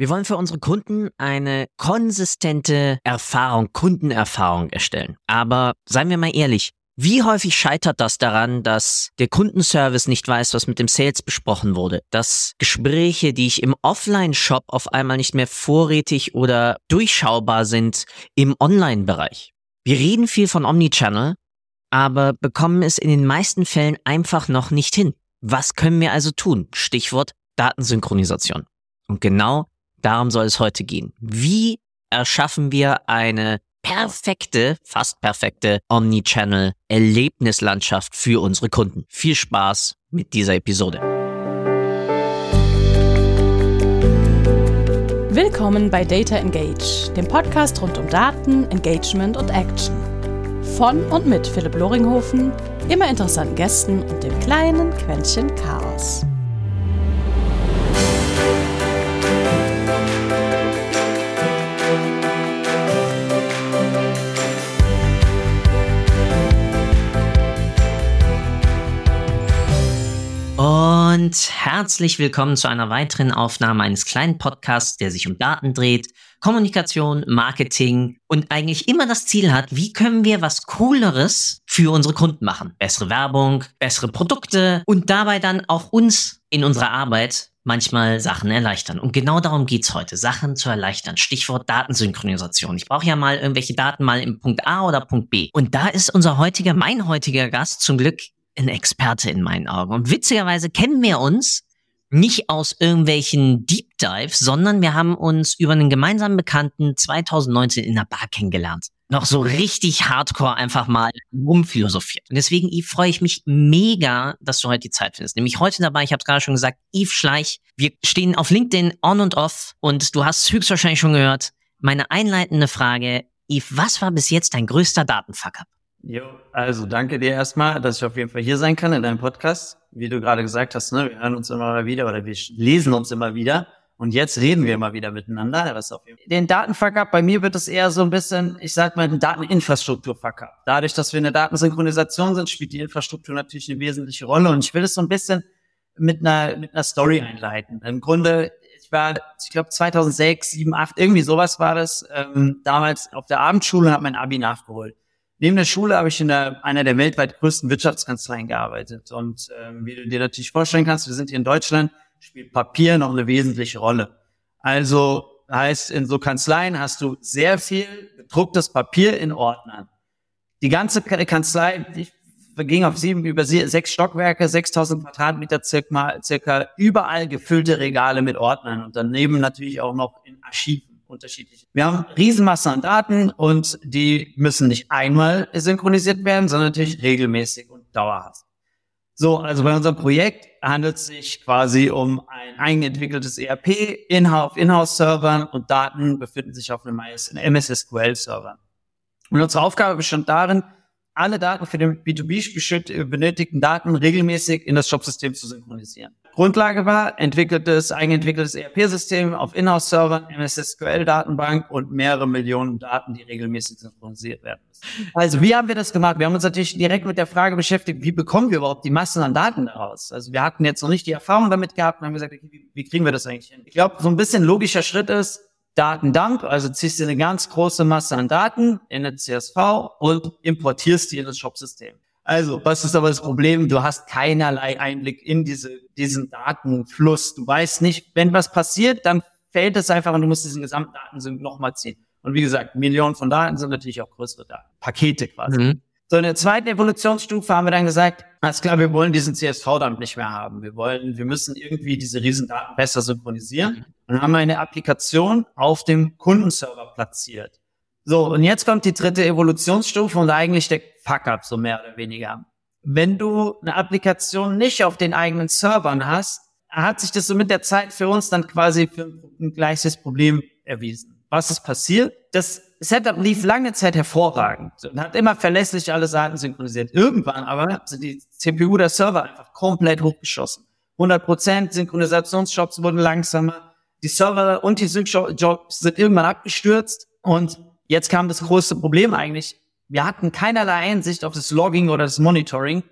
Wir wollen für unsere Kunden eine konsistente Erfahrung, Kundenerfahrung erstellen. Aber seien wir mal ehrlich, wie häufig scheitert das daran, dass der Kundenservice nicht weiß, was mit dem Sales besprochen wurde? Dass Gespräche, die ich im Offline-Shop auf einmal nicht mehr vorrätig oder durchschaubar sind im Online-Bereich? Wir reden viel von Omnichannel, aber bekommen es in den meisten Fällen einfach noch nicht hin. Was können wir also tun? Stichwort Datensynchronisation. Und genau Darum soll es heute gehen. Wie erschaffen wir eine perfekte, fast perfekte Omnichannel Erlebnislandschaft für unsere Kunden? Viel Spaß mit dieser Episode. Willkommen bei Data Engage, dem Podcast rund um Daten, Engagement und Action. Von und mit Philipp Loringhofen, immer interessanten Gästen und dem kleinen Quäntchen Chaos. Und herzlich willkommen zu einer weiteren Aufnahme eines kleinen Podcasts, der sich um Daten dreht, Kommunikation, Marketing und eigentlich immer das Ziel hat, wie können wir was Cooleres für unsere Kunden machen? Bessere Werbung, bessere Produkte und dabei dann auch uns in unserer Arbeit manchmal Sachen erleichtern. Und genau darum geht's heute, Sachen zu erleichtern. Stichwort Datensynchronisation. Ich brauche ja mal irgendwelche Daten mal im Punkt A oder Punkt B. Und da ist unser heutiger, mein heutiger Gast zum Glück ein Experte in meinen Augen. Und witzigerweise kennen wir uns nicht aus irgendwelchen Deep Dives, sondern wir haben uns über einen gemeinsamen Bekannten 2019 in einer Bar kennengelernt. Noch so richtig hardcore einfach mal rumphilosophiert. Und deswegen, Yves, freue ich mich mega, dass du heute die Zeit findest. Nämlich heute dabei, ich habe es gerade schon gesagt, Yves Schleich. Wir stehen auf LinkedIn on und off und du hast höchstwahrscheinlich schon gehört. Meine einleitende Frage, Yves, was war bis jetzt dein größter Datenfuck-up? Jo, also danke dir erstmal, dass ich auf jeden Fall hier sein kann in deinem Podcast. Wie du gerade gesagt hast, ne, wir hören uns immer wieder oder wir lesen uns immer wieder. Und jetzt reden wir mal wieder miteinander. Was auf jeden Fall. Den Datenfuck-up, bei mir wird es eher so ein bisschen, ich sag mal, ein Dateninfrastruktur-Fuck-up. Dadurch, dass wir in der Datensynchronisation sind, spielt die Infrastruktur natürlich eine wesentliche Rolle. Und ich will es so ein bisschen mit einer, mit einer Story einleiten. Im Grunde, ich war, ich glaube 2006, 7, 8, irgendwie sowas war das, ähm, damals auf der Abendschule und habe mein Abi nachgeholt. Neben der Schule habe ich in der, einer der weltweit größten Wirtschaftskanzleien gearbeitet. Und ähm, wie du dir natürlich vorstellen kannst, wir sind hier in Deutschland, spielt Papier noch eine wesentliche Rolle. Also heißt, in so Kanzleien hast du sehr viel gedrucktes Papier in Ordnern. Die ganze Kanzlei die ging auf sieben, über sechs Stockwerke, 6000 Quadratmeter circa, circa überall gefüllte Regale mit Ordnern und daneben natürlich auch noch in Archiven unterschiedlich. Wir haben Riesenmassen an Daten und die müssen nicht einmal synchronisiert werden, sondern natürlich regelmäßig und dauerhaft. So, also bei unserem Projekt handelt es sich quasi um ein eigenentwickeltes ERP in-house In-House-Servern und Daten befinden sich auf einem MS SQL-Server. Und unsere Aufgabe bestand darin, alle Daten für den B2B benötigten Daten regelmäßig in das Shopsystem zu synchronisieren. Grundlage war entwickeltes, eigenentwickeltes ERP-System auf Inhouse-Servern, MS-SQL-Datenbank und mehrere Millionen Daten, die regelmäßig synchronisiert werden müssen. Also wie haben wir das gemacht? Wir haben uns natürlich direkt mit der Frage beschäftigt, wie bekommen wir überhaupt die Massen an Daten daraus? Also wir hatten jetzt noch nicht die Erfahrung damit gehabt und haben gesagt, wie, wie kriegen wir das eigentlich hin? Ich glaube, so ein bisschen logischer Schritt ist, Datendump, also ziehst du eine ganz große Masse an Daten in eine CSV und importierst die in das Shopsystem. Also, was ist aber das Problem? Du hast keinerlei Einblick in diese, diesen Datenfluss. Du weißt nicht, wenn was passiert, dann fällt es einfach und du musst diesen gesamten Datensync nochmal ziehen. Und wie gesagt, Millionen von Daten sind natürlich auch größere Daten. Pakete quasi. Mhm. So, in der zweiten Evolutionsstufe haben wir dann gesagt, alles klar, wir wollen diesen CSV-Dump nicht mehr haben. Wir wollen, wir müssen irgendwie diese Riesendaten besser synchronisieren. Mhm. Und dann haben wir eine Applikation auf dem Kundenserver platziert. So, und jetzt kommt die dritte Evolutionsstufe und eigentlich der Fuck-up, so mehr oder weniger. Wenn du eine Applikation nicht auf den eigenen Servern hast, hat sich das so mit der Zeit für uns dann quasi für ein gleiches Problem erwiesen. Was ist passiert? Das Setup lief lange Zeit hervorragend und hat immer verlässlich alle Seiten synchronisiert. Irgendwann aber sind die CPU der Server einfach komplett hochgeschossen. 100% Synchronisationsshops wurden langsamer. Die Server und die Sync-Jobs sind irgendwann abgestürzt und Jetzt kam das größte Problem eigentlich. Wir hatten keinerlei Einsicht auf das Logging oder das Monitoring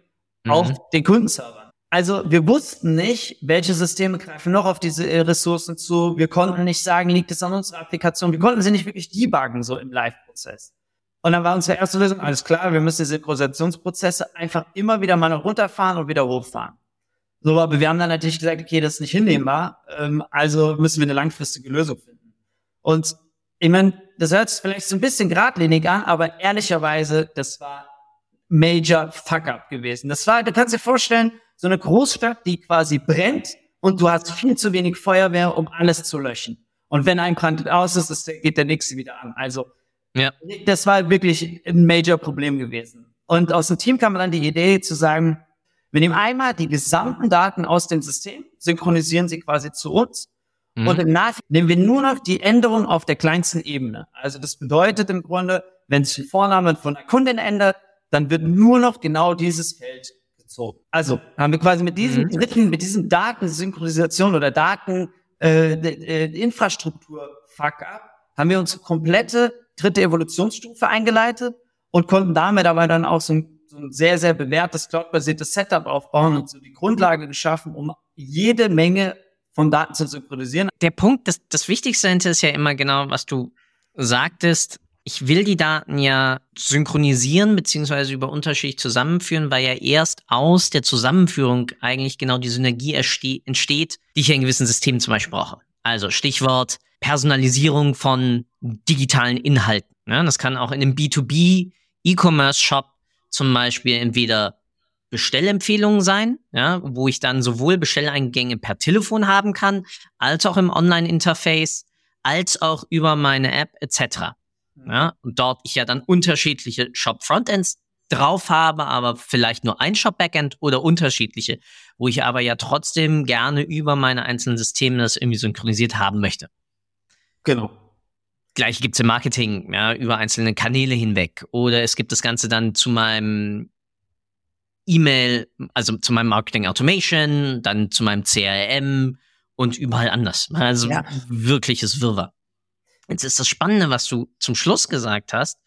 mhm. auf den Kundenservern. Also wir wussten nicht, welche Systeme greifen noch auf diese äh, Ressourcen zu. Wir konnten nicht sagen, liegt es an unserer Applikation. Wir konnten sie nicht wirklich debuggen so im Live-Prozess. Und dann war unsere erste Lösung, alles klar, wir müssen die Synchronisationsprozesse einfach immer wieder mal runterfahren und wieder hochfahren. So, aber wir haben dann natürlich gesagt, okay, das ist nicht hinnehmbar, ähm, also müssen wir eine langfristige Lösung finden. Und ich meine, das hört sich vielleicht so ein bisschen geradlinig an, aber ehrlicherweise, das war Major Fuck-up gewesen. Das war, du kannst dir vorstellen, so eine Großstadt, die quasi brennt und du hast viel zu wenig Feuerwehr, um alles zu löschen. Und wenn ein Brand aus ist, ist geht der nächste wieder an. Also ja. das war wirklich ein Major-Problem gewesen. Und aus dem Team kam dann die Idee zu sagen, wir nehmen einmal die gesamten Daten aus dem System, synchronisieren sie quasi zu uns mhm. und im Nachhinein nehmen wir nur noch die Änderung auf der kleinsten Ebene. Also das bedeutet im Grunde, wenn sich die Vorname von der Kundin ändert, dann wird nur noch genau dieses Feld gezogen. Also haben wir quasi mit diesem mhm. dritten, mit diesem Datensynchronisation oder Daten äh, äh, Infrastruktur Fuck up, haben wir uns komplette dritte Evolutionsstufe eingeleitet und konnten damit aber dann auch so ein, so ein sehr, sehr bewährtes cloud-basiertes Setup aufbauen und so die Grundlage geschaffen, um jede Menge von Daten zu synchronisieren. Der Punkt, das, das Wichtigste ist ja immer genau, was du sagtest, ich will die Daten ja synchronisieren beziehungsweise über Unterschied zusammenführen, weil ja erst aus der Zusammenführung eigentlich genau die Synergie entsteht, die ich in gewissen Systemen zum Beispiel brauche. Also Stichwort Personalisierung von digitalen Inhalten. Ja, das kann auch in einem B2B E-Commerce-Shop zum Beispiel entweder Bestellempfehlungen sein, ja, wo ich dann sowohl Bestelleingänge per Telefon haben kann, als auch im Online-Interface, als auch über meine App etc. Ja, und dort ich ja dann unterschiedliche Shop-Frontends drauf habe, aber vielleicht nur ein Shop-Backend oder unterschiedliche, wo ich aber ja trotzdem gerne über meine einzelnen Systeme das irgendwie synchronisiert haben möchte. Genau. Gleich gibt's im Marketing, ja, über einzelne Kanäle hinweg. Oder es gibt das Ganze dann zu meinem E-Mail, also zu meinem Marketing Automation, dann zu meinem CRM und überall anders. Also ja. wirkliches Wirrwarr. Jetzt ist das Spannende, was du zum Schluss gesagt hast,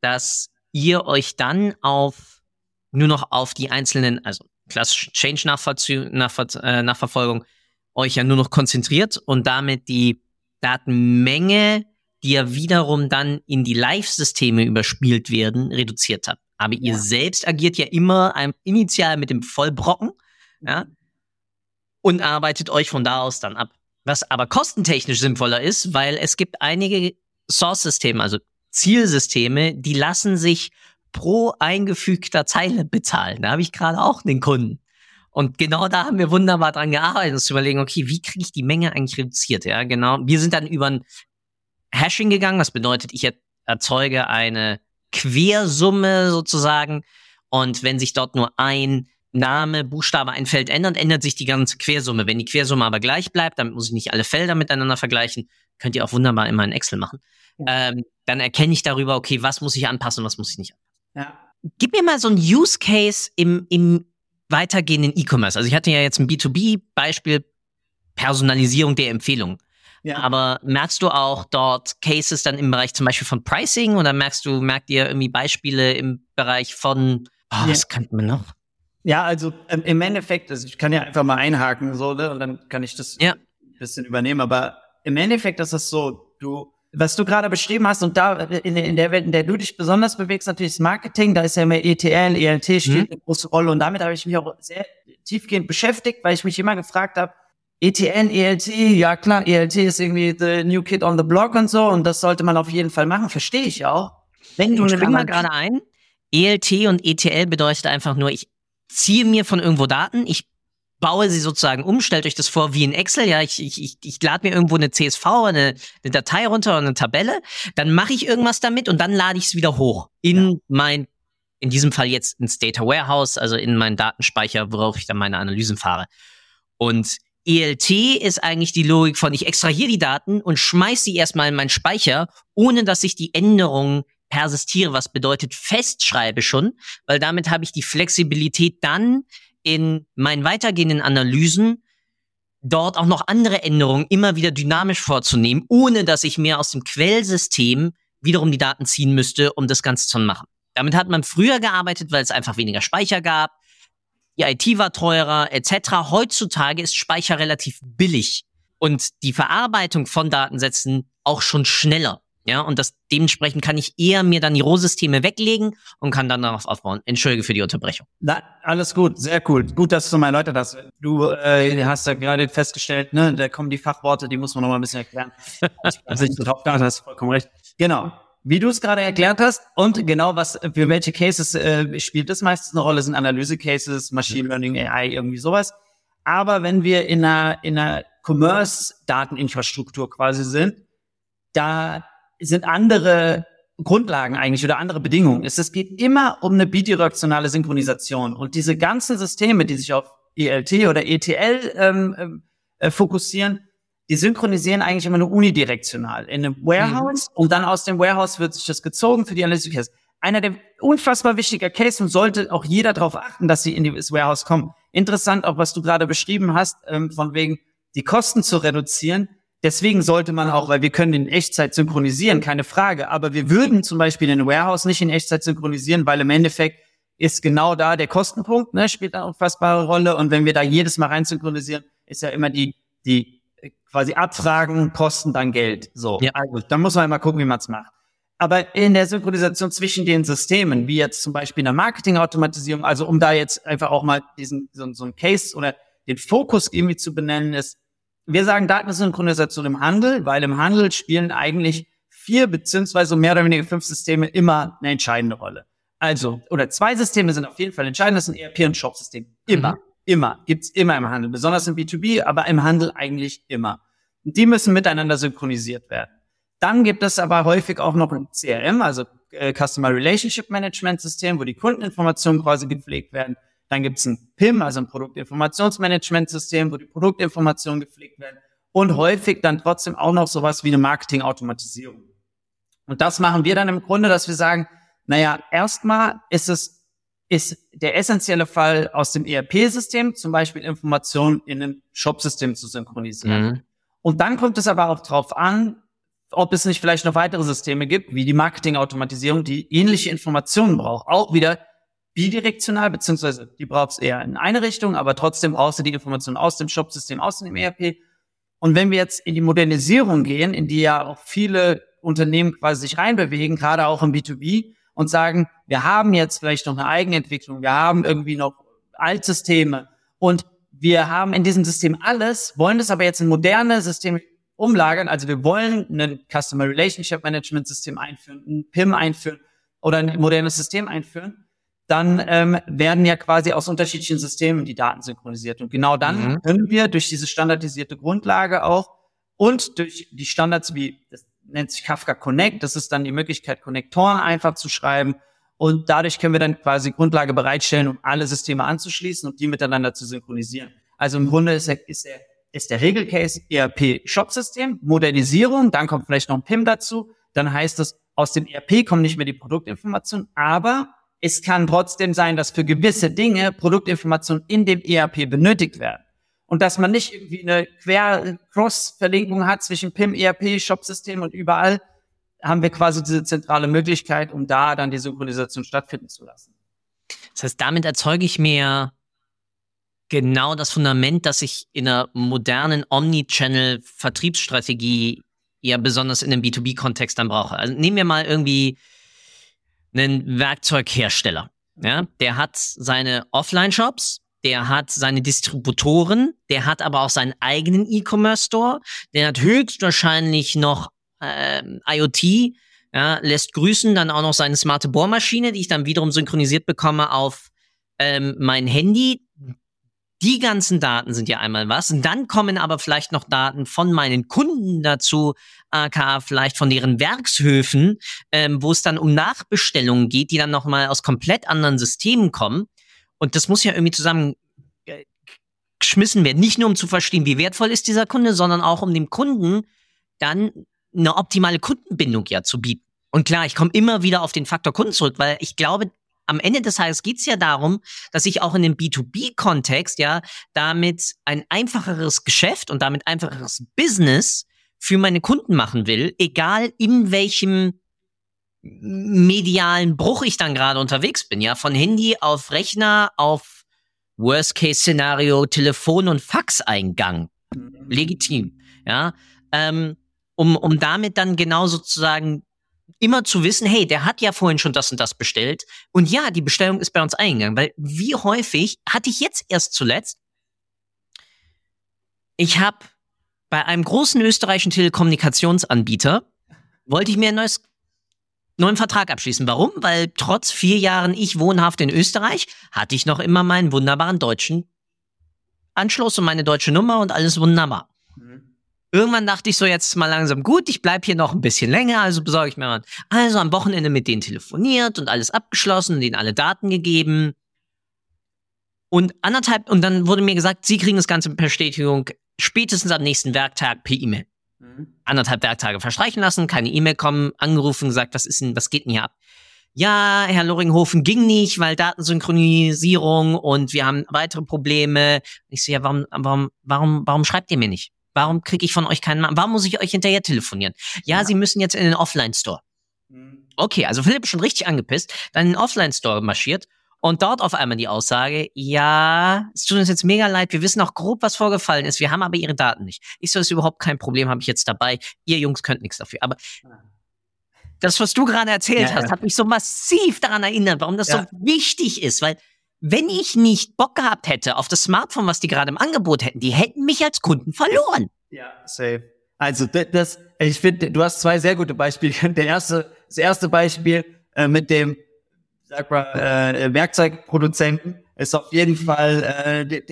dass ihr euch dann auf nur noch auf die einzelnen, also klassische Change-Nachverfolgung, euch ja nur noch konzentriert und damit die Datenmenge, die ja wiederum dann in die Live-Systeme überspielt werden, reduziert habt. Aber ihr ja. selbst agiert ja immer initial mit dem Vollbrocken, ja, und arbeitet euch von da aus dann ab. Was aber kostentechnisch sinnvoller ist, weil es gibt einige Source-Systeme, also Zielsysteme, die lassen sich pro eingefügter Zeile bezahlen. Da habe ich gerade auch den Kunden. Und genau da haben wir wunderbar dran gearbeitet, uns zu überlegen, okay, wie kriege ich die Menge eigentlich reduziert? Ja, genau. Wir sind dann über ein Hashing gegangen, was bedeutet, ich erzeuge eine Quersumme sozusagen. Und wenn sich dort nur ein Name, Buchstabe, ein Feld ändert, ändert sich die ganze Quersumme. Wenn die Quersumme aber gleich bleibt, damit muss ich nicht alle Felder miteinander vergleichen, könnt ihr auch wunderbar immer in Excel machen. Ja. Ähm, dann erkenne ich darüber, okay, was muss ich anpassen, was muss ich nicht anpassen. Ja. Gib mir mal so ein Use Case im, im weitergehenden E-Commerce. Also ich hatte ja jetzt ein B2B-Beispiel, Personalisierung der Empfehlungen. Ja. Aber merkst du auch dort Cases dann im Bereich zum Beispiel von Pricing oder merkst du, merkt ihr irgendwie Beispiele im Bereich von, oh, ja. was könnte man noch? Ja, also ähm, im Endeffekt, also ich kann ja einfach mal einhaken so, ne, und dann kann ich das ja. ein bisschen übernehmen. Aber im Endeffekt ist es so, du, was du gerade beschrieben hast und da in, in, der Welt, in der du dich besonders bewegst, natürlich das Marketing, da ist ja immer ETL, ELT spielt mhm. eine große Rolle und damit habe ich mich auch sehr tiefgehend beschäftigt, weil ich mich immer gefragt habe, ETL, ELT, ja klar, ELT ist irgendwie the new kid on the block und so und das sollte man auf jeden Fall machen, verstehe ich auch. Wenn du ich spring mal gerade ein, ELT und ETL bedeutet einfach nur, ich ziehe mir von irgendwo Daten, ich baue sie sozusagen um, stellt euch das vor wie in Excel, ja, ich, ich, ich, ich lade mir irgendwo eine CSV, eine, eine Datei runter oder eine Tabelle, dann mache ich irgendwas damit und dann lade ich es wieder hoch in ja. mein, in diesem Fall jetzt ins Data Warehouse, also in meinen Datenspeicher, worauf ich dann meine Analysen fahre. Und ELT ist eigentlich die Logik von, ich extrahiere die Daten und schmeiß sie erstmal in meinen Speicher, ohne dass ich die Änderungen persistiere, was bedeutet festschreibe schon, weil damit habe ich die Flexibilität dann in meinen weitergehenden Analysen dort auch noch andere Änderungen immer wieder dynamisch vorzunehmen, ohne dass ich mir aus dem Quellsystem wiederum die Daten ziehen müsste, um das Ganze zu machen. Damit hat man früher gearbeitet, weil es einfach weniger Speicher gab. Die IT war teurer, etc. Heutzutage ist Speicher relativ billig und die Verarbeitung von Datensätzen auch schon schneller. Ja, und das dementsprechend kann ich eher mir dann die Rohsysteme weglegen und kann dann darauf aufbauen. Entschuldige für die Unterbrechung. Na, alles gut, sehr cool. Gut, dass du mal erläutert hast. Du äh, hast ja gerade festgestellt, ne, da kommen die Fachworte, die muss man noch mal ein bisschen erklären. also ich drauf da hast vollkommen recht. Genau. Wie du es gerade erklärt hast und genau was für welche Cases äh, spielt das meistens eine Rolle, sind Analyse-Cases, Machine Learning, AI, irgendwie sowas. Aber wenn wir in einer, in einer Commerce-Dateninfrastruktur quasi sind, da sind andere Grundlagen eigentlich oder andere Bedingungen. Es, es geht immer um eine bidirektionale Synchronisation. Und diese ganzen Systeme, die sich auf ELT oder ETL ähm, ähm, äh, fokussieren, die synchronisieren eigentlich immer nur unidirektional in einem Warehouse mhm. und dann aus dem Warehouse wird sich das gezogen für die Analytics. Einer der unfassbar wichtiger Case und sollte auch jeder darauf achten, dass sie in das Warehouse kommen. Interessant auch, was du gerade beschrieben hast, ähm, von wegen die Kosten zu reduzieren. Deswegen sollte man auch, weil wir können in Echtzeit synchronisieren, keine Frage. Aber wir würden zum Beispiel in Warehouse nicht in Echtzeit synchronisieren, weil im Endeffekt ist genau da der Kostenpunkt, ne, spielt eine unfassbare Rolle. Und wenn wir da jedes Mal rein synchronisieren, ist ja immer die, die quasi Abfragen kosten dann Geld. So. Ja. Also, dann muss man mal gucken, wie man es macht. Aber in der Synchronisation zwischen den Systemen, wie jetzt zum Beispiel in der Marketingautomatisierung, also um da jetzt einfach auch mal diesen, so, so ein Case oder den Fokus irgendwie zu benennen, ist, wir sagen Datensynchronisation im Handel, weil im Handel spielen eigentlich vier beziehungsweise mehr oder weniger fünf Systeme immer eine entscheidende Rolle. Also, oder zwei Systeme sind auf jeden Fall entscheidend, das sind ERP und Shop-System. Immer, mhm. Immer, gibt's immer im Handel, besonders im B2B, aber im Handel eigentlich immer. Und die müssen miteinander synchronisiert werden. Dann gibt es aber häufig auch noch ein CRM, also äh, Customer Relationship Management System, wo die Kundeninformationen quasi gepflegt werden. Dann gibt es ein PIM, also ein Produktinformationsmanagementsystem, wo die Produktinformationen gepflegt werden. Und häufig dann trotzdem auch noch sowas wie eine Marketingautomatisierung. Und das machen wir dann im Grunde, dass wir sagen, naja, erstmal ist es, ist der essentielle Fall aus dem ERP-System, zum Beispiel Informationen in einem Shop-System zu synchronisieren. Mhm. Und dann kommt es aber auch darauf an, ob es nicht vielleicht noch weitere Systeme gibt, wie die Marketingautomatisierung, die ähnliche Informationen braucht. Auch wieder bidirektional, beziehungsweise die brauchst eher in eine Richtung, aber trotzdem brauchst du die Informationen aus dem Shop-System, aus dem ERP. Und wenn wir jetzt in die Modernisierung gehen, in die ja auch viele Unternehmen quasi sich reinbewegen, gerade auch im B2B, und sagen, wir haben jetzt vielleicht noch eine Eigenentwicklung, wir haben irgendwie noch Altsysteme und wir haben in diesem System alles, wollen das aber jetzt in moderne Systeme umlagern. Also wir wollen ein Customer Relationship Management System einführen, ein PIM einführen oder ein modernes System einführen dann ähm, werden ja quasi aus unterschiedlichen Systemen die Daten synchronisiert. Und genau dann mhm. können wir durch diese standardisierte Grundlage auch und durch die Standards wie, das nennt sich Kafka Connect, das ist dann die Möglichkeit, Konnektoren einfach zu schreiben. Und dadurch können wir dann quasi Grundlage bereitstellen, um alle Systeme anzuschließen und die miteinander zu synchronisieren. Also im Grunde ist der, ist der, ist der Regelcase ERP Shop-System, Modernisierung, dann kommt vielleicht noch ein PIM dazu. Dann heißt es, aus dem ERP kommen nicht mehr die Produktinformationen, aber es kann trotzdem sein, dass für gewisse Dinge Produktinformationen in dem ERP benötigt werden. Und dass man nicht irgendwie eine Quer-Cross-Verlinkung hat zwischen PIM, ERP, Shop-System und überall, haben wir quasi diese zentrale Möglichkeit, um da dann die Synchronisation stattfinden zu lassen. Das heißt, damit erzeuge ich mir genau das Fundament, das ich in einer modernen Omnichannel-Vertriebsstrategie ja besonders in einem B2B-Kontext dann brauche. Also nehmen wir mal irgendwie einen Werkzeughersteller. Ja, der hat seine Offline-Shops, der hat seine Distributoren, der hat aber auch seinen eigenen E-Commerce-Store, der hat höchstwahrscheinlich noch ähm, IoT, ja, lässt grüßen, dann auch noch seine smarte Bohrmaschine, die ich dann wiederum synchronisiert bekomme auf ähm, mein Handy. Die ganzen Daten sind ja einmal was. Und dann kommen aber vielleicht noch Daten von meinen Kunden dazu, aka vielleicht von deren Werkshöfen, ähm, wo es dann um Nachbestellungen geht, die dann nochmal aus komplett anderen Systemen kommen. Und das muss ja irgendwie zusammen äh, geschmissen werden. Nicht nur um zu verstehen, wie wertvoll ist dieser Kunde, sondern auch um dem Kunden dann eine optimale Kundenbindung ja zu bieten. Und klar, ich komme immer wieder auf den Faktor Kunden zurück, weil ich glaube, am Ende des Tages geht es ja darum, dass ich auch in dem B2B-Kontext ja damit ein einfacheres Geschäft und damit einfacheres Business für meine Kunden machen will, egal in welchem medialen Bruch ich dann gerade unterwegs bin, ja, von Handy auf Rechner, auf Worst-Case-Szenario, Telefon- und Faxeingang. Mhm. Legitim, ja. Ähm, um, um damit dann genau sozusagen immer zu wissen, hey, der hat ja vorhin schon das und das bestellt. Und ja, die Bestellung ist bei uns eingegangen, weil wie häufig hatte ich jetzt erst zuletzt, ich habe bei einem großen österreichischen Telekommunikationsanbieter, wollte ich mir ein neues neuen Vertrag abschließen. Warum? Weil trotz vier Jahren ich wohnhaft in Österreich hatte ich noch immer meinen wunderbaren deutschen Anschluss und meine deutsche Nummer und alles wunderbar. Mhm. Irgendwann dachte ich so jetzt mal langsam gut, ich bleib hier noch ein bisschen länger, also besorge ich mir mal. Also am Wochenende mit denen telefoniert und alles abgeschlossen, denen alle Daten gegeben. Und anderthalb, und dann wurde mir gesagt, sie kriegen das Ganze mit Bestätigung spätestens am nächsten Werktag per E-Mail. Mhm. Anderthalb Werktage verstreichen lassen, keine E-Mail kommen, angerufen, gesagt, was ist denn, was geht denn hier ab? Ja, Herr Loringhofen ging nicht, weil Datensynchronisierung und wir haben weitere Probleme. Ich so, ja, warum, warum, warum, warum schreibt ihr mir nicht? Warum kriege ich von euch keinen, warum muss ich euch hinterher telefonieren? Ja, Ja. Sie müssen jetzt in den Offline-Store. Mhm. Okay, also Philipp ist schon richtig angepisst, dann in den Offline-Store marschiert und dort auf einmal die Aussage, ja, es tut uns jetzt mega leid, wir wissen auch grob, was vorgefallen ist, wir haben aber ihre Daten nicht. Ich so, ist überhaupt kein Problem, habe ich jetzt dabei. Ihr Jungs könnt nichts dafür. Aber das, was du gerade erzählt Ja, hast, ja. hat mich so massiv daran erinnert, warum das Ja. so wichtig ist, weil wenn ich nicht Bock gehabt hätte auf das Smartphone, was die gerade im Angebot hätten, die hätten mich als Kunden verloren. Ja, safe. Also das, ich finde, du hast zwei sehr gute Beispiele. Der erste, das erste Beispiel äh, mit dem, sag mal, äh, Werkzeugproduzenten ist auf jeden Fall, äh,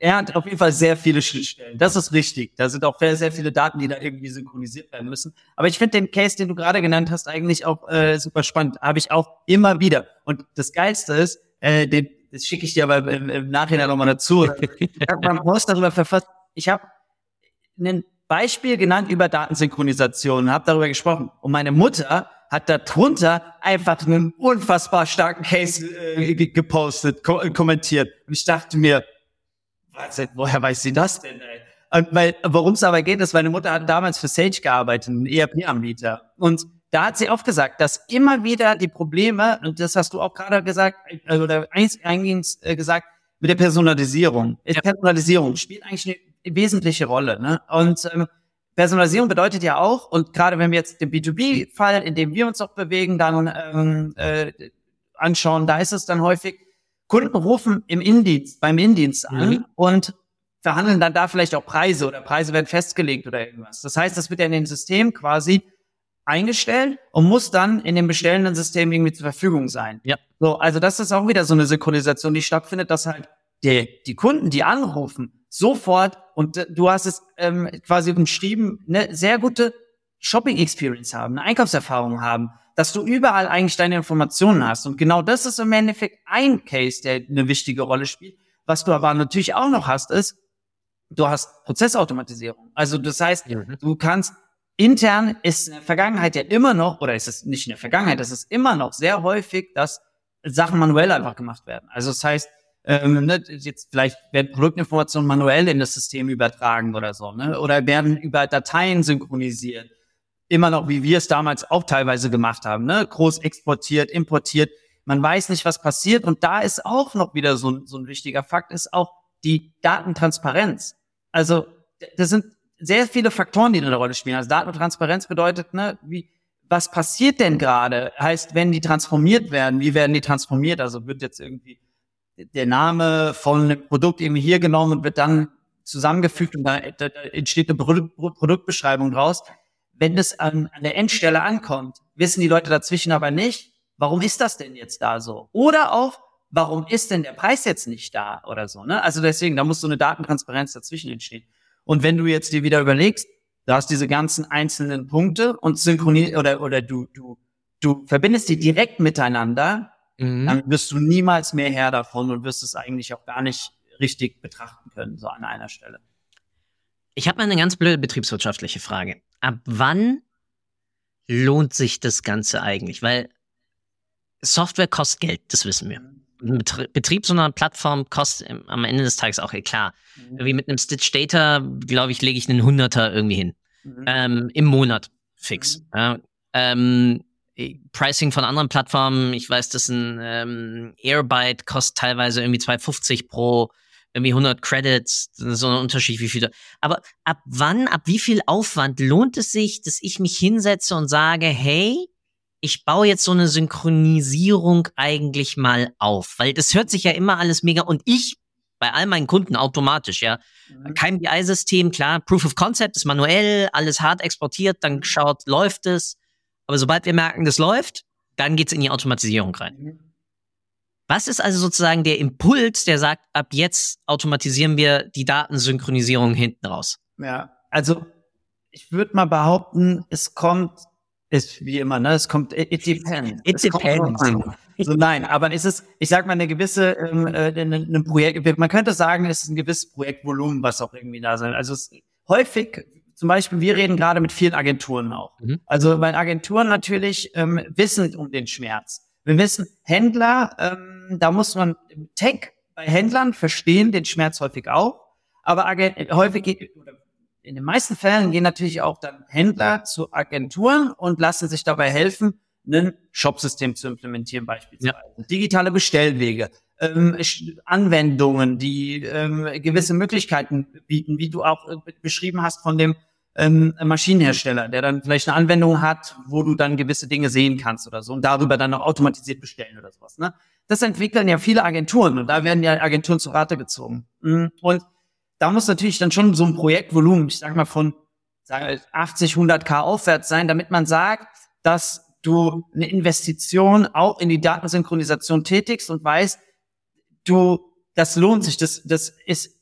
er hat auf jeden Fall sehr viele Schnittstellen. Das ist richtig. Da sind auch sehr, sehr viele Daten, die da irgendwie synchronisiert werden müssen. Aber ich finde den Case, den du gerade genannt hast, eigentlich auch äh, super spannend. Habe ich auch immer wieder. Und das Geilste ist, äh, den, das schicke ich dir aber im, im Nachhinein nochmal dazu. Ich habe mal einen Post darüber verfasst. Ich habe ein Beispiel genannt über Datensynchronisation habe darüber gesprochen. Und meine Mutter hat darunter einfach einen unfassbar starken Case äh, ge- gepostet, ko äh, kommentiert. Und ich dachte mir, was, woher weiß sie das denn? Ey? Und weil, worum es aber geht, ist, meine Mutter hat damals für Sage gearbeitet, ein ERP-Anbieter. Und da hat sie oft gesagt, dass immer wieder die Probleme, und das hast du auch gerade gesagt, äh, oder eingehend äh, gesagt, mit der Personalisierung. Ja. Personalisierung spielt eigentlich eine wesentliche Rolle. Ne? Und ähm, Personalisierung bedeutet ja auch, und gerade wenn wir jetzt den B2B-Fall, in dem wir uns auch bewegen, dann ähm, äh, anschauen, da ist es dann häufig, Kunden rufen im Indienst, beim Indienst an Mhm. und verhandeln dann da vielleicht auch Preise oder Preise werden festgelegt oder irgendwas. Das heißt, das wird ja in dem System quasi eingestellt und muss dann in dem bestellenden System irgendwie zur Verfügung sein. Ja. So, also das ist auch wieder so eine Synchronisation, die stattfindet, dass halt die, die Kunden, die anrufen, sofort, und du hast es ähm, quasi umschrieben, eine sehr gute Shopping-Experience haben, eine Einkaufserfahrung haben, dass du überall eigentlich deine Informationen hast. Und genau das ist im Endeffekt ein Case, der eine wichtige Rolle spielt. Was du aber natürlich auch noch hast, ist, du hast Prozessautomatisierung. Also das heißt, du kannst intern ist in der Vergangenheit ja immer noch, oder ist es nicht in der Vergangenheit, es ist immer noch sehr häufig, dass Sachen manuell einfach gemacht werden. Also das heißt, ähm, ne, jetzt vielleicht werden Produktinformationen manuell in das System übertragen oder so, ne? Oder werden über Dateien synchronisiert. Immer noch, wie wir es damals auch teilweise gemacht haben, ne? Groß exportiert, importiert. Man weiß nicht, was passiert. Und da ist auch noch wieder so, ein- so ein wichtiger Fakt, ist auch die Datentransparenz. Also, das sind sehr viele Faktoren, die eine Rolle spielen. Also Datentransparenz bedeutet, ne, wie, was passiert denn gerade? Heißt, wenn die transformiert werden, wie werden die transformiert? Also wird jetzt irgendwie der Name von einem Produkt irgendwie hier genommen und wird dann zusammengefügt und da, da, entsteht eine Produ Pro- Produktbeschreibung draus. Wenn es an, an der Endstelle ankommt, wissen die Leute dazwischen aber nicht, warum ist das denn jetzt da so? Oder auch, warum ist denn der Preis jetzt nicht da oder so, ne? Also deswegen, da muss so eine Datentransparenz dazwischen entstehen. Und wenn du jetzt dir wieder überlegst, du hast diese ganzen einzelnen Punkte und synchronierst oder, oder du, du, du verbindest die direkt miteinander, Mhm. dann wirst du niemals mehr Herr davon und wirst es eigentlich auch gar nicht richtig betrachten können, so an einer Stelle. Ich habe mal eine ganz blöde betriebswirtschaftliche Frage. Ab wann lohnt sich das Ganze eigentlich? Weil Software kostet Geld, das wissen wir. Ein Betrie- Betrieb so einer Plattform kostet im- am Ende des Tages auch, eh klar. Wie mit einem Stitch Data, glaube ich, lege ich einen Hunderter irgendwie hin. Mhm. Ähm, Im Monat fix. Ja, ähm, Pricing von anderen Plattformen. Ich weiß, dass ein ähm, Airbyte kostet teilweise irgendwie 2,50 pro irgendwie 100 Credits, so ein Unterschied, wie viel. Aber ab wann, ab wie viel Aufwand lohnt es sich, dass ich mich hinsetze und sage, hey, ich baue jetzt so eine Synchronisierung eigentlich mal auf, weil das hört sich ja immer alles mega und ich bei all meinen Kunden automatisch, ja. Mhm. Kein BI-System, klar, Proof of Concept ist manuell, alles hart exportiert, dann schaut, läuft es. Aber sobald wir merken, das läuft, dann geht's in die Automatisierung rein. Mhm. Was ist also sozusagen der Impuls, der sagt, ab jetzt automatisieren wir die Datensynchronisierung hinten raus? Ja, also ich würde mal behaupten, es kommt, ist wie immer, ne? Es kommt, it depends. It depends. So, nein, aber es ist, ich sag mal, eine gewisse, ähm, äh, ein, ein Projekt, man könnte sagen, es ist ein gewisses Projektvolumen, was auch irgendwie da sein. Also es, häufig, zum Beispiel, wir reden gerade mit vielen Agenturen auch. Mhm. Also weil Agenturen natürlich ähm, wissen um den Schmerz. Wir wissen, Händler, ähm, da muss man Tech bei Händlern verstehen den Schmerz häufig auch, aber Agent, häufig geht, oder in den meisten Fällen gehen natürlich auch dann Händler zu Agenturen und lassen sich dabei helfen, ein Shopsystem zu implementieren beispielsweise. Ja. Digitale Bestellwege, ähm, Anwendungen, die ähm, gewisse Möglichkeiten bieten, wie du auch äh, beschrieben hast von dem ähm, Maschinenhersteller, der dann vielleicht eine Anwendung hat, wo du dann gewisse Dinge sehen kannst oder so und darüber dann auch automatisiert bestellen oder sowas. Ne? Das entwickeln ja viele Agenturen und da werden ja Agenturen zu Rate gezogen. Mhm. Und da muss natürlich dann schon so ein Projektvolumen, ich sag mal von sag 80, 100k aufwärts sein, damit man sagt, dass du eine Investition auch in die Datensynchronisation tätigst und weißt, du, das lohnt sich, das, das ist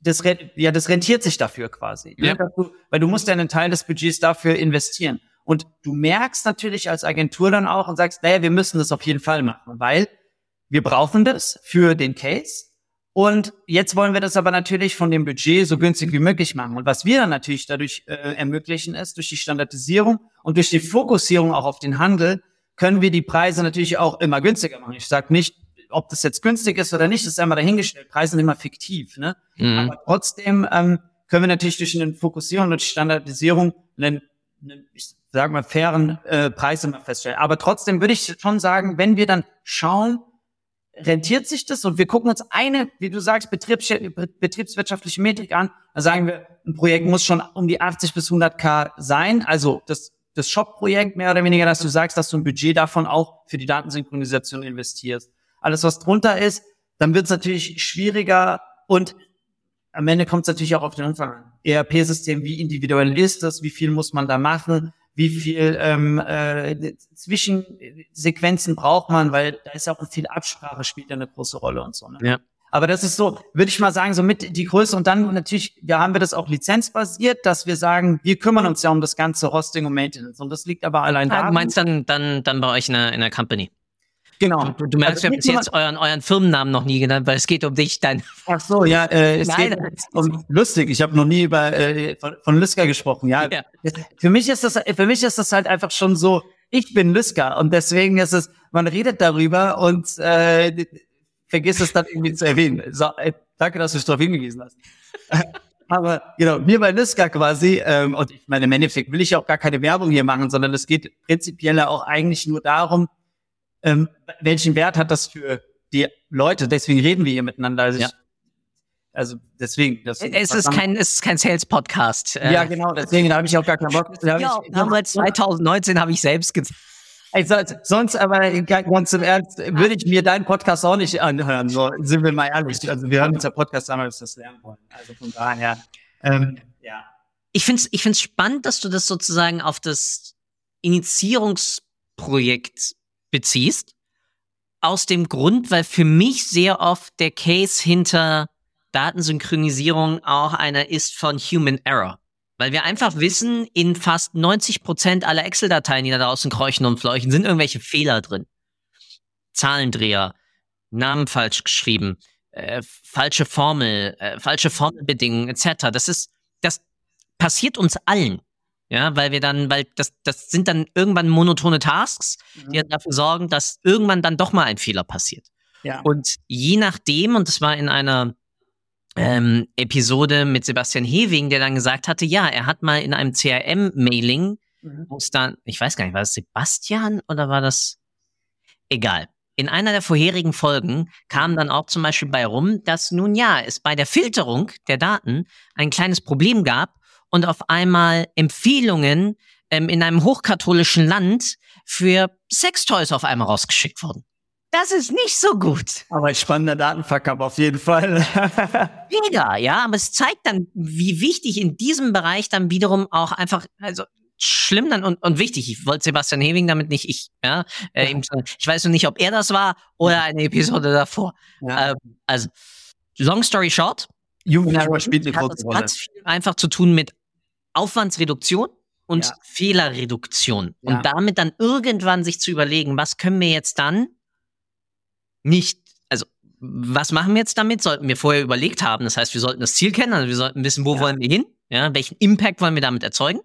das, ja, das rentiert sich dafür quasi. Ne? Ja. Du, weil du musst ja einen Teil des Budgets dafür investieren. Und du merkst natürlich als Agentur dann auch und sagst, naja, wir müssen das auf jeden Fall machen, weil wir brauchen das für den Case. Und jetzt wollen wir das aber natürlich von dem Budget so günstig wie möglich machen. Und was wir dann natürlich dadurch äh, ermöglichen ist, durch die Standardisierung und durch die Fokussierung auch auf den Handel, können wir die Preise natürlich auch immer günstiger machen. Ich sage nicht, ob das jetzt günstig ist oder nicht, ist einmal dahingestellt. Preise sind immer fiktiv, ne? Mhm. Aber trotzdem ähm, können wir natürlich durch eine Fokussierung und Standardisierung einen, einen ich sag mal, fairen äh, Preis immer feststellen. Aber trotzdem würde ich schon sagen, wenn wir dann schauen, rentiert sich das und wir gucken uns eine, wie du sagst, Betriebs betriebswirtschaftliche Metrik an, dann sagen wir, ein Projekt muss schon um die 80 bis 100k sein. Also das, das Shop-Projekt mehr oder weniger, dass du sagst, dass du ein Budget davon auch für die Datensynchronisation investierst. Alles, was drunter ist, dann wird es natürlich schwieriger und am Ende kommt es natürlich auch auf den Anfang an. ERP-System, wie individuell ist das, wie viel muss man da machen, wie viel ähm, äh, Zwischensequenzen braucht man, weil da ist ja auch viel Absprache spielt ja eine große Rolle und so. Ne? Ja. Aber das ist so, würde ich mal sagen, so mit die Größe und dann natürlich, ja, haben wir das auch lizenzbasiert, dass wir sagen, wir kümmern uns ja um das ganze Hosting und Maintenance und das liegt aber allein da. Du meinst dann, dann, dann bei euch in der, in der Company? Genau. Du, du merkst, also, wir haben bis jetzt euren, euren Firmennamen noch nie genannt, weil es geht um dich dann. Ach so, ja, äh, es Nein, geht um lustig. Ich habe noch nie über äh, von, von Lüsker gesprochen. Ja, ja, für mich ist das, für mich ist das halt einfach schon so. Ich bin Lüsker und deswegen ist es, man redet darüber und äh, vergisst es dann irgendwie zu erwähnen. So, äh, danke, dass du es darauf hingewiesen hast. Aber genau, mir bei Lüsker quasi, ähm, und ich meine, im Endeffekt will ich auch gar keine Werbung hier machen, sondern es geht prinzipiell auch eigentlich nur darum, ähm, welchen Wert hat das für die Leute? Deswegen reden wir hier miteinander. Also, ja. ich, also deswegen. Das, es, ist kein, es ist kein Sales-Podcast. Ja, genau, deswegen habe ich auch gar keinen Bock. Ja, ich, damals 2019 habe ich selbst gesagt. Ey, sonst aber ganz im Ernst, würde ich mir deinen Podcast auch nicht anhören. So sind wir mal ehrlich. Also wir hören uns ja Podcast an, weil wir das lernen wollen. Also von daher, ähm, ja. Ich finde es ich find's spannend, dass du das sozusagen auf das Initiierungsprojekt beziehst. Aus dem Grund, weil für mich sehr oft der Case hinter Datensynchronisierung auch einer ist von Human Error. Weil wir einfach wissen, in fast 90 Prozent aller Excel-Dateien, die da draußen kräuchen und fleuchen, sind irgendwelche Fehler drin. Zahlendreher, Namen falsch geschrieben, äh, falsche Formel, äh, falsche Formelbedingungen etc. Das ist, das passiert uns allen. Ja, weil wir dann, weil das, das sind dann irgendwann monotone Tasks, die ja. dafür sorgen, dass irgendwann dann doch mal ein Fehler passiert. Ja. Und je nachdem, und das war in einer ähm, Episode mit Sebastian Hewing, der dann gesagt hatte, ja, er hat mal in einem CRM-Mailing mhm. wo es dann, ich weiß gar nicht, war das Sebastian oder war das egal. In einer der vorherigen Folgen kam dann auch zum Beispiel bei rum, dass nun ja, es bei der Filterung der Daten ein kleines Problem gab und auf einmal Empfehlungen ähm, in einem hochkatholischen Land für Sextoys auf einmal rausgeschickt wurden. Das ist nicht so gut. Aber ein spannender Datenverkauf auf jeden Fall. Mega, ja, aber es zeigt dann, wie wichtig in diesem Bereich dann wiederum auch einfach, also schlimm dann und, und wichtig. Ich wollte Sebastian Hewing damit nicht ich, ja, äh, ja. ich weiß noch nicht, ob er das war oder eine Episode davor. Ja. Ähm, also, long story short, Jugendlicher spielt eine große Rolle. Hat viel einfach zu tun mit Aufwandsreduktion und ja. Fehlerreduktion. Und damit dann irgendwann sich zu überlegen, was können wir jetzt dann nicht, also was machen wir jetzt damit? Sollten wir vorher überlegt haben. Das heißt, wir sollten das Ziel kennen, also wir sollten wissen, wo wollen wir hin, ja, welchen Impact wollen wir damit erzeugen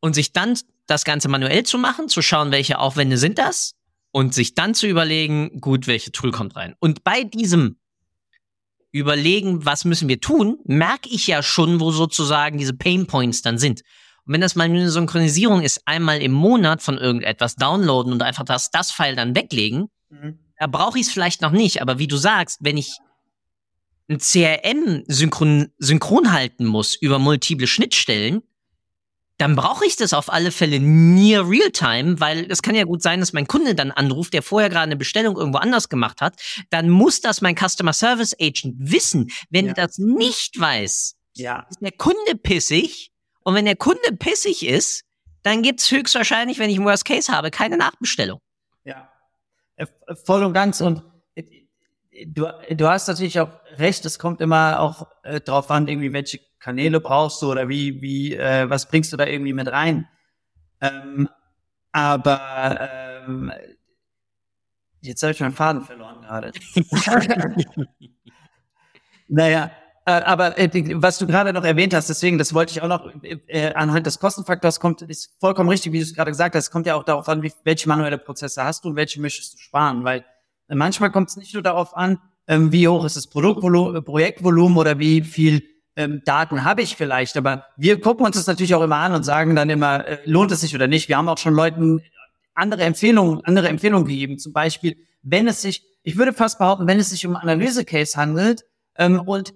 und sich dann das Ganze manuell zu machen, zu schauen, welche Aufwände sind das und sich dann zu überlegen, gut, welche Tool kommt rein. Und bei diesem Überlegen, was müssen wir tun, merke ich ja schon, wo sozusagen diese Pain Points dann sind. Und wenn das mal eine Synchronisierung ist, einmal im Monat von irgendetwas downloaden und einfach das, das File dann weglegen, mhm. da brauche ich es vielleicht noch nicht. Aber wie du sagst, wenn ich ein CRM synchron, synchron halten muss über multiple Schnittstellen, dann brauche ich das auf alle Fälle near real time, weil es kann ja gut sein, dass mein Kunde dann anruft, der vorher gerade eine Bestellung irgendwo anders gemacht hat. Dann muss das mein Customer Service Agent wissen. Wenn ja. er das nicht weiß, ja. ist der Kunde pissig. Und wenn der Kunde pissig ist, dann gibt's höchstwahrscheinlich, wenn ich ein Worst Case habe, keine Nachbestellung. Ja, äh, voll und ganz. Und du, du hast natürlich auch recht, es kommt immer auch äh, drauf an, irgendwie, welche Kanäle brauchst du oder wie, wie, äh, was bringst du da irgendwie mit rein. Ähm, aber ähm, jetzt habe ich meinen Faden verloren gerade. naja, äh, aber äh, was du gerade noch erwähnt hast, deswegen, das wollte ich auch noch äh, anhand des Kostenfaktors kommt, ist vollkommen richtig, wie du es gerade gesagt hast. Es kommt ja auch darauf an, wie, welche manuelle Prozesse hast du und welche möchtest du sparen, weil Manchmal kommt es nicht nur darauf an, ähm, wie hoch ist das Produktvolumen, äh, Projektvolumen oder wie viel ähm, Daten habe ich vielleicht. Aber wir gucken uns das natürlich auch immer an und sagen dann immer, äh, lohnt es sich oder nicht. Wir haben auch schon Leuten andere Empfehlungen, andere Empfehlungen gegeben. Zum Beispiel, wenn es sich, ich würde fast behaupten, wenn es sich um Analyse-Case handelt ähm, und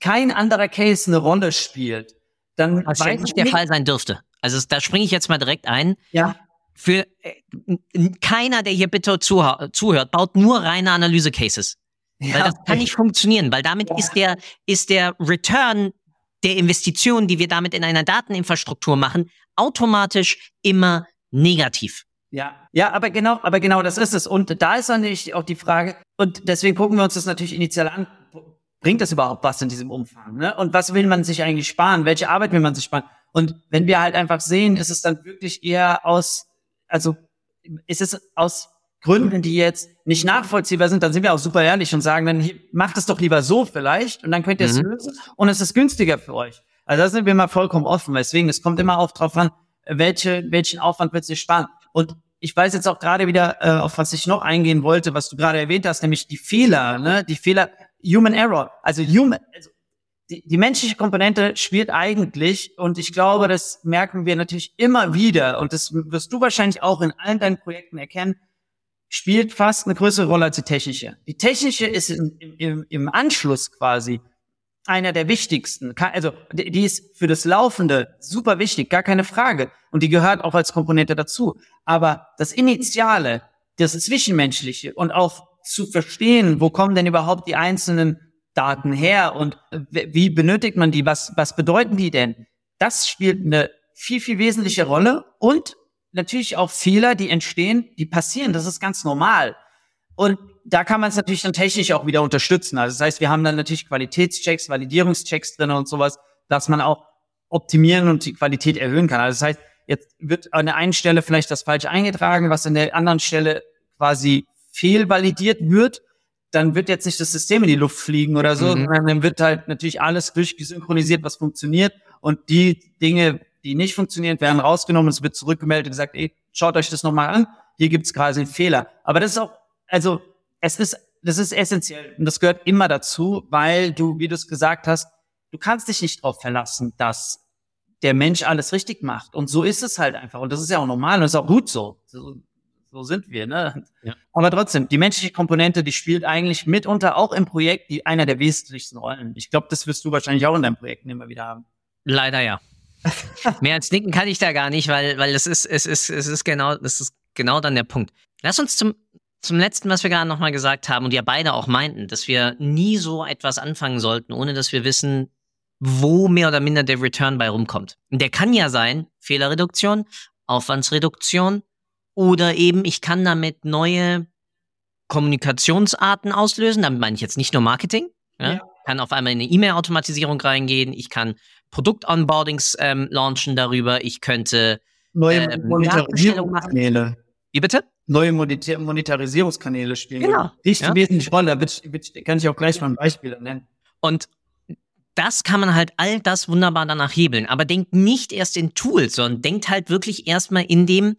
kein anderer Case eine Rolle spielt, dann Was weiß nicht der Fall sein dürfte. Also da springe ich jetzt mal direkt ein. Ja für äh, keiner, der hier bitte zuhört, baut nur reine Analyse-Cases. Ja, weil das kann nicht funktionieren, weil damit ja. ist der, ist der Return der Investition, die wir damit in einer Dateninfrastruktur machen, automatisch immer negativ. Ja, ja, aber genau, aber genau das ist es. Und da ist dann nicht auch die Frage, und deswegen gucken wir uns das natürlich initial an, bringt das überhaupt was in diesem Umfang? Ne? Und was will man sich eigentlich sparen? Welche Arbeit will man sich sparen? Und wenn wir halt einfach sehen, ist es dann wirklich eher aus also ist es aus Gründen, die jetzt nicht nachvollziehbar sind, dann sind wir auch super ehrlich und sagen dann, macht es doch lieber so vielleicht und dann könnt ihr es mhm. lösen und es ist günstiger für euch. Also da sind wir mal vollkommen offen. Deswegen, es kommt immer auch drauf an, welche, welchen Aufwand wird sich sparen. Und ich weiß jetzt auch gerade wieder, äh, auf was ich noch eingehen wollte, was du gerade erwähnt hast, nämlich die Fehler, ne? Die Fehler, Human Error. Also Human, also die, die menschliche Komponente spielt eigentlich, und ich glaube, das merken wir natürlich immer wieder, und das wirst du wahrscheinlich auch in allen deinen Projekten erkennen, spielt fast eine größere Rolle als die technische. Die technische ist im, im, im Anschluss quasi einer der wichtigsten. Also die ist für das Laufende super wichtig, gar keine Frage. Und die gehört auch als Komponente dazu. Aber das Initiale, das Zwischenmenschliche und auch zu verstehen, wo kommen denn überhaupt die einzelnen Daten her und wie benötigt man die? Was, was bedeuten die denn? Das spielt eine viel, viel wesentliche Rolle und natürlich auch Fehler, die entstehen, die passieren. Das ist ganz normal. Und da kann man es natürlich dann technisch auch wieder unterstützen. Also das heißt, wir haben dann natürlich Qualitätschecks, Validierungschecks drin und sowas, dass man auch optimieren und die Qualität erhöhen kann. Also das heißt, jetzt wird an der einen Stelle vielleicht das falsche eingetragen, was an der anderen Stelle quasi fehlvalidiert wird dann wird jetzt nicht das System in die Luft fliegen oder so, mhm. sondern dann wird halt natürlich alles durchgesynchronisiert, was funktioniert und die Dinge, die nicht funktionieren, werden rausgenommen, es wird zurückgemeldet und gesagt, ey, schaut euch das nochmal an, hier gibt's gerade einen Fehler. Aber das ist auch, also es ist, das ist essentiell und das gehört immer dazu, weil du, wie du es gesagt hast, du kannst dich nicht darauf verlassen, dass der Mensch alles richtig macht. Und so ist es halt einfach. Und das ist ja auch normal und ist auch gut so. So, so sind wir, ne? Ja. Aber trotzdem, die menschliche Komponente, die spielt eigentlich mitunter auch im Projekt die einer der wesentlichsten Rollen. Ich glaube, das wirst du wahrscheinlich auch in deinen Projekten immer wieder haben. Leider ja. Mehr als nicken kann ich da gar nicht, weil, weil es ist, es ist, es ist genau, das ist genau dann der Punkt. Lass uns zum, zum letzten, was wir gerade nochmal gesagt haben und ja beide auch meinten, dass wir nie so etwas anfangen sollten, ohne dass wir wissen, wo mehr oder minder der Return bei rumkommt. Und der kann ja sein, Fehlerreduktion, Aufwandsreduktion oder eben ich kann damit neue Kommunikationsarten auslösen. Damit meine ich jetzt nicht nur Marketing. Ja? ja. Kann auf einmal in eine E-Mail-Automatisierung reingehen. Ich kann Produkt-Onboardings ähm, launchen darüber. Ich könnte neue ähm, Monetarisierungskanäle. Wie bitte? Neue Monetar Monetarisierungskanäle spielen. Genau. Richtig ja. wesentlich Rolle. Da kann ich auch gleich mal ein Beispiel nennen. Und das kann man halt all das wunderbar danach hebeln. Aber denkt nicht erst in Tools, sondern denkt halt wirklich erstmal in dem,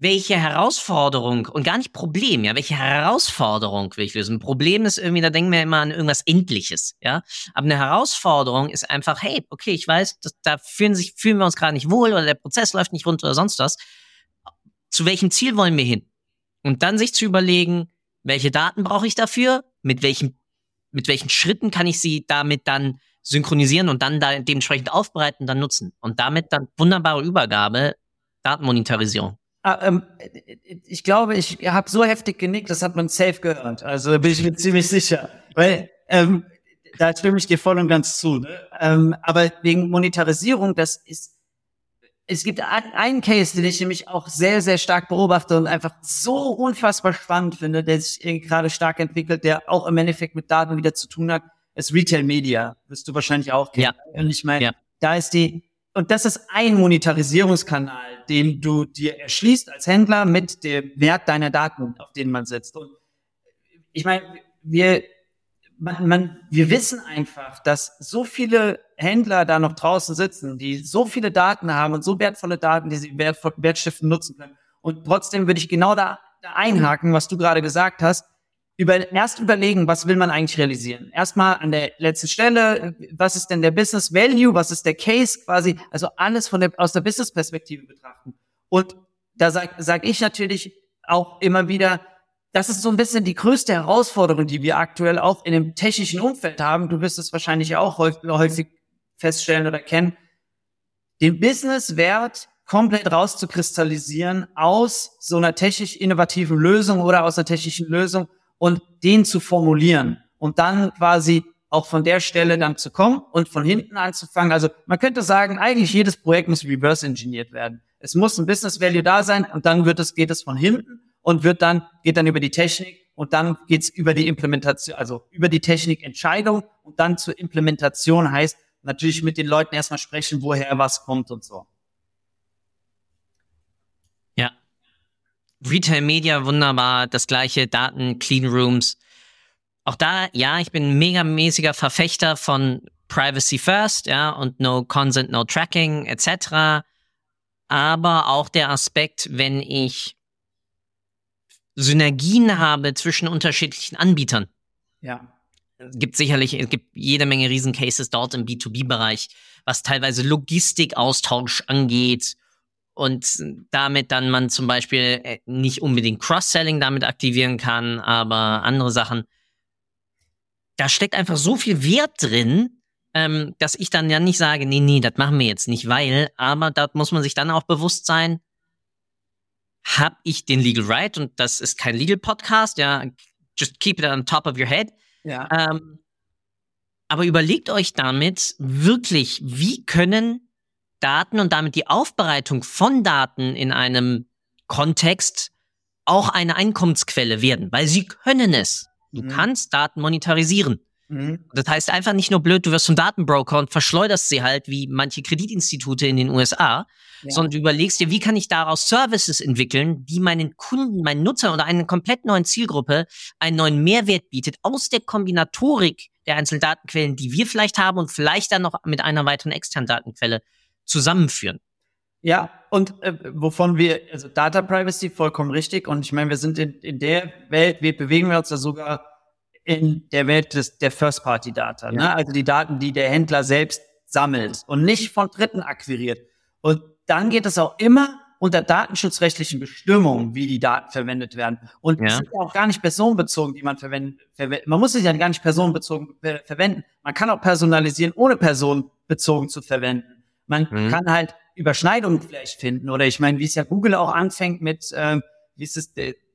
welche Herausforderung und gar nicht Problem, ja, welche Herausforderung will ich lösen? Ein Problem ist irgendwie, da denken wir immer an irgendwas Endliches, ja. Aber eine Herausforderung ist einfach, hey, okay, ich weiß, das, da fühlen sich, fühlen wir uns gerade nicht wohl oder der Prozess läuft nicht rund oder sonst was. Zu welchem Ziel wollen wir hin? Und dann sich zu überlegen, welche Daten brauche ich dafür? Mit welchen, mit welchen Schritten kann ich sie damit dann synchronisieren und dann da dementsprechend aufbereiten, dann nutzen. Und damit dann wunderbare Übergabe, Datenmonetarisierung. Ah, ähm, ich glaube, ich habe so heftig genickt, das hat man safe gehört. Also bin ich mir ziemlich sicher. Weil ähm, da stimme ich dir voll und ganz zu. Ne? Ähm, aber wegen Monetarisierung, das ist es gibt einen Case, den ich nämlich auch sehr, sehr stark beobachte und einfach so unfassbar spannend finde, der sich gerade stark entwickelt, der auch im Endeffekt mit Daten wieder zu tun hat ist Retail Media. Wirst du wahrscheinlich auch kennen. Ja. Und ich meine, ja. da ist die, und das ist ein Monetarisierungskanal, den du dir erschließt als Händler mit dem Wert deiner Daten, auf den man setzt. Und ich meine, wir, man, man, wir wissen einfach, dass so viele Händler da noch draußen sitzen, die so viele Daten haben und so wertvolle Daten, die sie wert, wertstiften nutzen können. Und trotzdem würde ich genau da, da einhaken, was du gerade gesagt hast über, erst überlegen, was will man eigentlich realisieren. Erstmal an der letzten Stelle, was ist denn der Business Value, was ist der Case quasi, also alles von der, aus der Business-Perspektive betrachten. Und da sag, sag ich natürlich auch immer wieder, das ist so ein bisschen die größte Herausforderung, die wir aktuell auch in dem technischen Umfeld haben. Du wirst es wahrscheinlich auch häufig, häufig feststellen oder kennen. Den Business-Wert komplett rauszukristallisieren aus so einer technisch innovativen Lösung oder aus einer technischen Lösung und den zu formulieren und dann quasi auch von der Stelle dann zu kommen und von hinten anzufangen. Also man könnte sagen, eigentlich jedes Projekt muss reverse engineert werden. Es muss ein Business Value da sein und dann wird es, geht es von hinten und wird dann, geht dann über die Technik und dann geht's über die Implementation, also über die Technikentscheidung und dann zur Implementation heißt natürlich mit den Leuten erstmal sprechen, woher was kommt und so. Retail Media wunderbar, das gleiche, Daten, Clean Rooms. Auch da, ja, ich bin mega mäßiger Verfechter von Privacy First, ja, und No Consent, No Tracking etc. Aber auch der Aspekt, wenn ich Synergien habe zwischen unterschiedlichen Anbietern. Ja. Es gibt sicherlich, es gibt jede Menge Riesencases dort im B2B-Bereich, was teilweise Logistikaustausch angeht und damit dann man zum Beispiel äh, nicht unbedingt Cross-Selling damit aktivieren kann, aber andere Sachen. Da steckt einfach so viel Wert drin, ähm, dass ich dann ja nicht sage, nee, nee, das machen wir jetzt nicht, weil, aber da muss man sich dann auch bewusst sein, habe ich den Legal Right und das ist kein Legal Podcast, ja, just keep it on top of your head. Ja. Ähm, aber überlegt euch damit wirklich, wie können Daten und damit die Aufbereitung von Daten in einem Kontext auch eine Einkommensquelle werden, weil sie können es. Du mhm. kannst Daten monetarisieren. Mhm. Das heißt einfach nicht nur blöd, du wirst zum Datenbroker und verschleuderst sie halt wie manche Kreditinstitute in den USA, ja. sondern du überlegst dir, wie kann ich daraus Services entwickeln, die meinen Kunden, meinen Nutzer oder einer komplett neuen Zielgruppe einen neuen Mehrwert bietet aus der Kombinatorik der einzelnen Datenquellen, die wir vielleicht haben und vielleicht dann noch mit einer weiteren externen Datenquelle zusammenführen. Ja, und äh, wovon wir, also Data Privacy vollkommen richtig. Und ich meine, wir sind in, in der Welt, wir bewegen wir uns ja sogar in der Welt des, der First-Party-Data. Ne? Ja. Ne? Also die Daten, die der Händler selbst sammelt und nicht von Dritten akquiriert. Und dann geht es auch immer unter datenschutzrechtlichen Bestimmungen, wie die Daten verwendet werden. Und es ja. ist auch gar nicht personenbezogen, die man verwendet. Verwend man muss es ja gar nicht personenbezogen ver verwenden. Man kann auch personalisieren, ohne personenbezogen zu verwenden. Man mhm. kann halt Überschneidungen vielleicht finden. Oder ich meine, wie es ja Google auch anfängt mit, äh, wie ist es,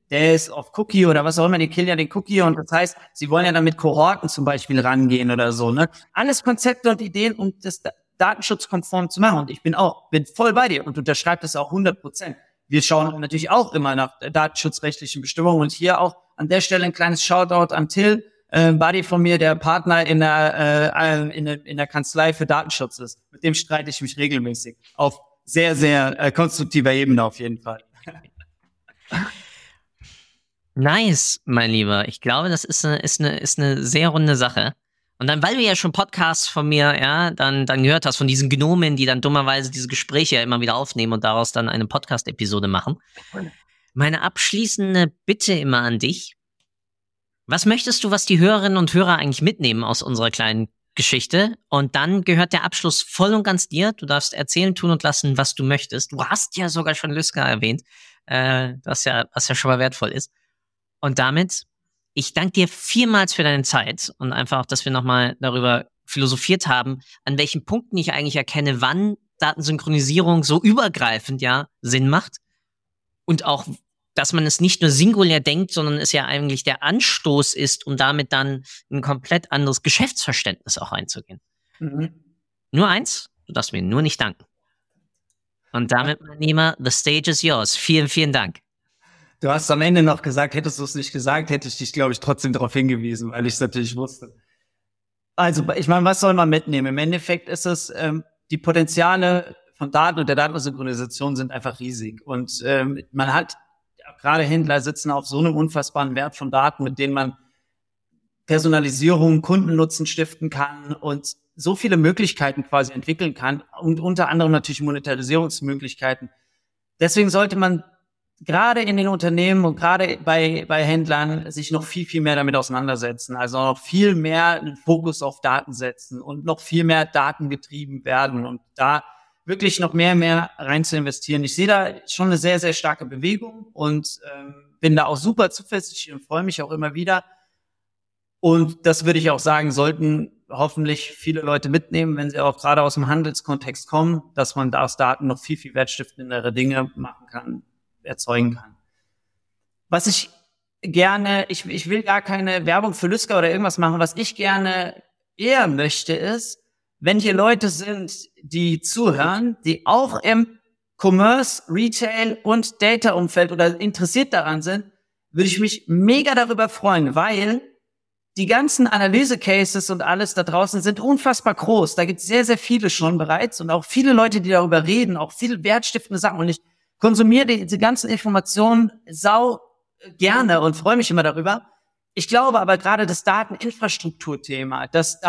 Days of Cookie oder was auch immer, die killen ja den Cookie und das heißt, sie wollen ja dann mit Kohorten zum Beispiel rangehen oder so. Ne? Alles Konzepte und Ideen, um das datenschutzkonform zu machen. Und ich bin auch, bin voll bei dir und unterschreibe das auch 100 Prozent. Wir schauen natürlich auch immer nach datenschutzrechtlichen Bestimmungen und hier auch an der Stelle ein kleines Shoutout an Till, äh, Buddy von mir, der Partner in der, äh, in, der, in der Kanzlei für Datenschutz ist. Mit dem streite ich mich regelmäßig. Auf sehr, sehr äh, konstruktiver Ebene auf jeden Fall. Nice, mein Lieber. Ich glaube, das ist eine, ist eine, ist eine sehr runde Sache. Und dann, weil du ja schon Podcasts von mir, ja, dann, dann gehört hast von diesen Gnomen, die dann dummerweise diese Gespräche ja immer wieder aufnehmen und daraus dann eine Podcast-Episode machen. Meine abschließende Bitte immer an dich. Was möchtest du, was die Hörerinnen und Hörer eigentlich mitnehmen aus unserer kleinen Geschichte? Und dann gehört der Abschluss voll und ganz dir. Du darfst erzählen, tun und lassen, was du möchtest. Du hast ja sogar schon Lyska erwähnt, äh, was ja, was ja schon mal wertvoll ist. Und damit ich danke dir vielmals für deine Zeit und einfach dass wir nochmal darüber philosophiert haben, an welchen Punkten ich eigentlich erkenne, wann Datensynchronisierung so übergreifend ja Sinn macht und auch, dass man es nicht nur singulär denkt, sondern es ja eigentlich der Anstoß ist, um damit dann ein komplett anderes Geschäftsverständnis auch einzugehen. Mhm. Nur eins, du darfst mir nur nicht danken. Und damit, mein Lieber, the stage is yours. Vielen, vielen Dank. Du hast am Ende noch gesagt, hättest du es nicht gesagt, hätte ich dich, glaube ich, trotzdem darauf hingewiesen, weil ich es natürlich wusste. Also, ich meine, was soll man mitnehmen? Im Endeffekt ist es, ähm, die Potenziale von Daten und der Datensynchronisation sind einfach riesig. Und ähm, man hat, gerade Händler sitzen auf so einem unfassbaren Wert von Daten, mit denen man Personalisierung, Kundennutzen stiften kann und so viele Möglichkeiten quasi entwickeln kann und unter anderem natürlich Monetarisierungsmöglichkeiten. Deswegen sollte man gerade in den Unternehmen und gerade bei, bei Händlern sich noch viel, viel mehr damit auseinandersetzen. Also noch viel mehr einen Fokus auf Daten setzen und noch viel mehr Daten getrieben werden und da wirklich noch mehr, mehr rein zu investieren. Ich sehe da schon eine sehr, sehr starke Bewegung und ähm, bin da auch super zuversichtlich und freue mich auch immer wieder. Und das würde ich auch sagen, sollten hoffentlich viele Leute mitnehmen, wenn sie auch gerade aus dem Handelskontext kommen, dass man da aus Daten noch viel, viel wertstiftendere Dinge machen kann erzeugen kann. Was ich gerne, ich, ich will gar keine Werbung für Lyska oder irgendwas machen, was ich gerne eher möchte ist, wenn hier Leute sind, die zuhören, die auch im Commerce, Retail und Data-Umfeld oder interessiert daran sind, würde ich mich mega darüber freuen, weil die ganzen Analyse-Cases und alles da draußen sind unfassbar groß. Da gibt es sehr, sehr viele schon bereits und auch viele Leute, die darüber reden, auch viele wertstiftende Sachen. Und ich konsumiere diese ganzen Informationen sau gerne und freue mich immer darüber. Ich glaube aber gerade das Dateninfrastrukturthema, das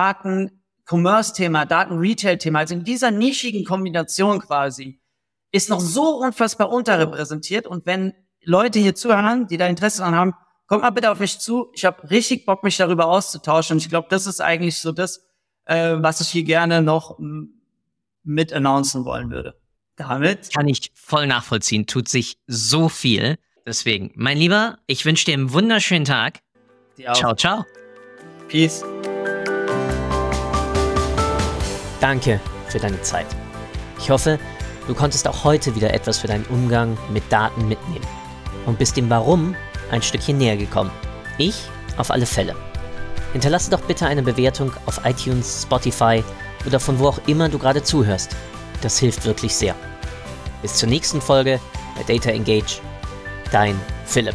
Daten-Commerce-Thema, Daten-Retail-Thema, also in dieser nischigen Kombination quasi, ist noch so unfassbar unterrepräsentiert. Und wenn Leute hier zuhören, die da Interesse daran haben, kommt mal bitte auf mich zu. Ich habe richtig Bock, mich darüber auszutauschen. Und ich glaube, das ist eigentlich so das, äh, was ich hier gerne noch mit announcen wollen würde damit. Kann ich voll nachvollziehen. Tut sich so viel. Deswegen, mein Lieber, ich wünsche dir einen wunderschönen Tag. Ciao, ciao. Peace. Danke für deine Zeit. Ich hoffe, du konntest auch heute wieder etwas für deinen Umgang mit Daten mitnehmen und bist dem Warum ein Stückchen näher gekommen. Ich auf alle Fälle. Hinterlasse doch bitte eine Bewertung auf iTunes, Spotify oder von wo auch immer du gerade zuhörst. Das hilft wirklich sehr. Bis zur nächsten Folge bei Data Engage. Dein Philipp.